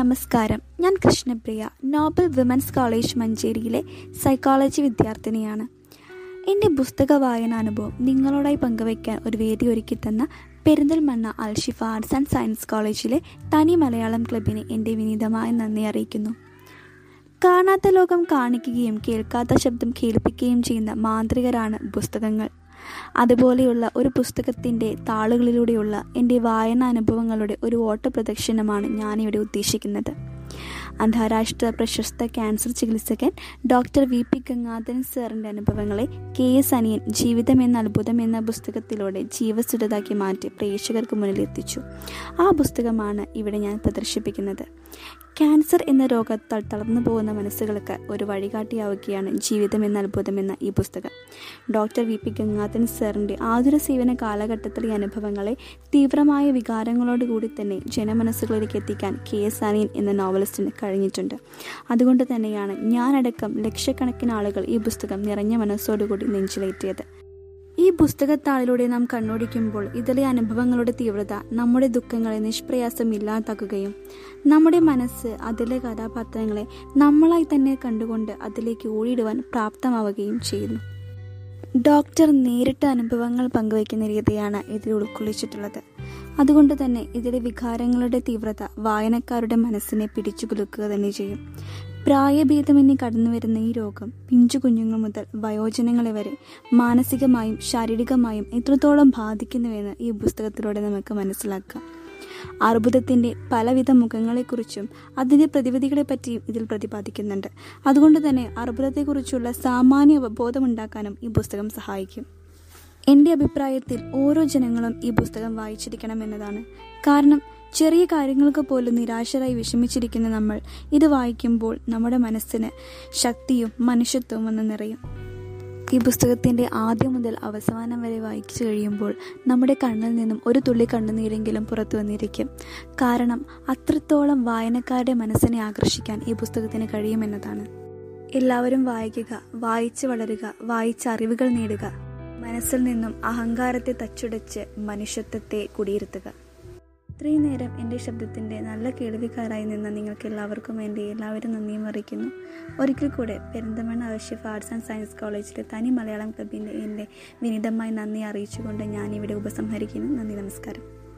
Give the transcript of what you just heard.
നമസ്കാരം. ഞാൻ Krishnapriya Nobel women's college മഞ്ചേരിയിലെ സൈക്കോളജി വിദ്യാർത്ഥിനിയാണ്. എന്റെ പുസ്തക വായന അനുഭവം നിങ്ങളോടായി പങ്കുവയ്ക്കാൻ ഒരു വേദി ഒരുക്കി തന്ന Perinthalmanna Alshifa arts and science കോളേജിലെ തനി മലയാളം ക്ലബിന് എന്റെ വിനീതമായ നന്ദി അറിയിക്കുന്നു. കാണാത്ത ലോകം കാണിക്കുകയും കേൾക്കാത്ത ശബ്ദം കേൾപ്പിക്കുകയും ചെയ്യുന്ന മാന്ത്രികരാണ് പുസ്തകങ്ങൾ. അതുപോലെയുള്ള ഒരു പുസ്തകത്തിന്റെ താളുകളിലൂടെയുള്ള എന്റെ വായനാനുഭവങ്ങളുടെ ഒരു ഓട്ടപ്രദക്ഷിണമാണ് ഞാനിവിടെ ഉദ്ദേശിക്കുന്നത്. അന്താരാഷ്ട്ര പ്രശസ്ത ക്യാൻസർ ചികിത്സകൻ ഡോക്ടർ വി പി ഗംഗാധരൻ സാറിന്റെ അനുഭവങ്ങളെ കെ എസ് അനിയൻ ജീവിതം എന്ന അത്ഭുതം എന്ന പുസ്തകത്തിലൂടെ ജീവസുരതാക്കി മാറ്റി പ്രേക്ഷകർക്ക് മുന്നിൽ എത്തിച്ചു ആ പുസ്തകമാണ് ഇവിടെ ഞാൻ പ്രദർശിപ്പിക്കുന്നത്. ക്യാൻസർ എന്ന രോഗത്താൽ തളർന്നു പോകുന്ന മനസ്സുകൾക്ക് ഒരു വഴികാട്ടിയാവുകയാണ് ജീവിതം എന്ന അത്ഭുതം എന്ന ഈ പുസ്തകം. ഡോക്ടർ വി പി ഗംഗാധരൻ സാറിന്റെ ആതുര സേവന കാലഘട്ടത്തിലെ അനുഭവങ്ങളെ തീവ്രമായ വികാരങ്ങളോടുകൂടി തന്നെ ജനമനസ്സുകളിലേക്ക് എത്തിക്കാൻ കെ എസ് അനിയൻ എന്ന നോവലിസ്റ്റിന് കഴിഞ്ഞിട്ടുണ്ട്. അതുകൊണ്ട് തന്നെയാണ് ഞാനടക്കം ലക്ഷക്കണക്കിന് ആളുകൾ ഈ പുസ്തകം നിറഞ്ഞ മനസ്സോടുകൂടി നെഞ്ചിലേറ്റിയത്. ഈ പുസ്തകത്താളിലൂടെ നാം കണ്ണോടിക്കുമ്പോൾ ഇതിലെ അനുഭവങ്ങളുടെ തീവ്രത നമ്മുടെ ദുഃഖങ്ങളെ നിഷ്പ്രയാസം ഇല്ലാതാക്കുകയും നമ്മുടെ മനസ്സ് അതിലെ കഥാപാത്രങ്ങളെ നമ്മളായി തന്നെ കണ്ടുകൊണ്ട് അതിലേക്ക് ഓടിയിടുവാൻ പ്രാപ്തമാവുകയും ചെയ്യുന്നു. ഡോക്ടർ നേരിട്ട് അനുഭവങ്ങൾ പങ്കുവയ്ക്കുന്ന രീതിയാണ് ഇതിൽ ഉൾക്കൊള്ളിച്ചിട്ടുള്ളത്. അതുകൊണ്ട് തന്നെ ഇതിലെ വികാരങ്ങളുടെ തീവ്രത വായനക്കാരുടെ മനസ്സിനെ പിടിച്ചുകുലുക്കുക തന്നെ ചെയ്യും. പ്രായഭേദമന്യേ കടന്നു വരുന്ന ഈ രോഗം പിഞ്ചു കുഞ്ഞുങ്ങൾ മുതൽ വയോജനങ്ങളെ വരെ മാനസികമായും ശാരീരികമായും എത്രത്തോളം ബാധിക്കുന്നുവെന്ന് ഈ പുസ്തകത്തിലൂടെ നമുക്ക് മനസ്സിലാക്കാം. അർബുദത്തിന്റെ പലവിധ മുഖങ്ങളെക്കുറിച്ചും അതിന്റെ പ്രതിവിധികളെ പറ്റിയും ഇതിൽ പ്രതിപാദിക്കുന്നുണ്ട്. അതുകൊണ്ട് തന്നെ അർബുദത്തെക്കുറിച്ചുള്ള സാമാന്യ അവബോധമുണ്ടാക്കാനും ഈ പുസ്തകം സഹായിക്കും. എന്റെ അഭിപ്രായത്തിൽ ഓരോ ജനങ്ങളും ഈ പുസ്തകം വായിച്ചിരിക്കണം എന്നതാണ് കാരണം ചെറിയ കാര്യങ്ങൾക്ക് പോലും നിരാശരായി വിഷമിച്ചിരിക്കുന്ന നമ്മൾ ഇത് വായിക്കുമ്പോൾ നമ്മുടെ മനസ്സിന് ശക്തിയും മനുഷ്യത്വവും വന്ന് നിറയും. ഈ പുസ്തകത്തിന്റെ ആദ്യം മുതൽ അവസാനം വരെ വായിച്ചു കഴിയുമ്പോൾ നമ്മുടെ കണ്ണിൽ നിന്നും ഒരു തുള്ളി കണ്ണുനീരെങ്കിലും പുറത്തു വന്നിരിക്കും. കാരണം അത്രത്തോളം വായനക്കാരുടെ മനസ്സിനെ ആകർഷിക്കാൻ ഈ പുസ്തകത്തിന് കഴിയുമെന്നതാണ്. എല്ലാവരും വായിക്കുക വായിച്ചു വളരുക വായിച്ച അറിവുകൾ നേടുക മനസ്സിൽ നിന്നും അഹങ്കാരത്തെ തച്ചുടച്ച് മനുഷ്യത്വത്തെ കുടിയിരുത്തുക. ഇത്രയും നേരം എന്റെ ശബ്ദത്തിന്റെ നല്ല കേൾവിക്കാരായി നിന്ന നിങ്ങൾക്ക് എല്ലാവർക്കും വേണ്ടി എല്ലാവരും നന്ദിയും അറിയിക്കുന്നു. ഒരിക്കൽ കൂടെ പെരിന്തമണ്ണ അവശ്യഫ് ആർട്സ് ആൻഡ് സയൻസ് കോളേജിലെ തനി മലയാളം ക്ലബിന്റെ എന്റെ വിനീതമായി നന്ദി അറിയിച്ചുകൊണ്ട് ഞാനിവിടെ ഉപസംഹരിക്കുന്നു. നന്ദി നമസ്കാരം.